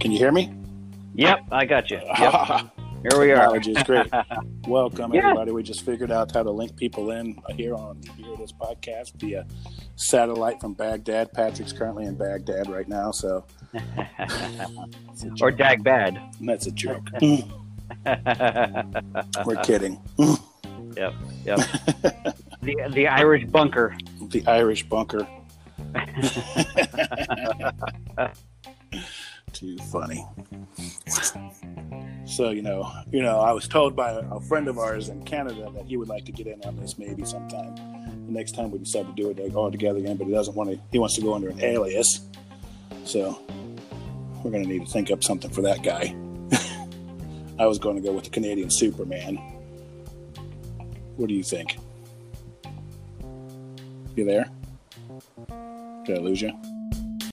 Can you hear me? Yep, I got you. Yep. Here we are. Apologies. Great. Welcome, Yeah. everybody. We just figured out how to link people in here on Here It Is podcast via satellite from Baghdad. Patrick's currently in Baghdad right now, so or joke. Dag Bad. that's a joke. We're kidding. Yep, yep. the the Irish bunker. the Irish bunker. Too funny. So you know, you know, I was told by a friend of ours in Canada that he would like to get in on this maybe sometime. The next time we decide to do it all together again, but he doesn't want to. He wants to go under an alias. So we're to need to think up something for that guy. I was going to go with the Canadian Superman. What do you think? You there? Did I lose you?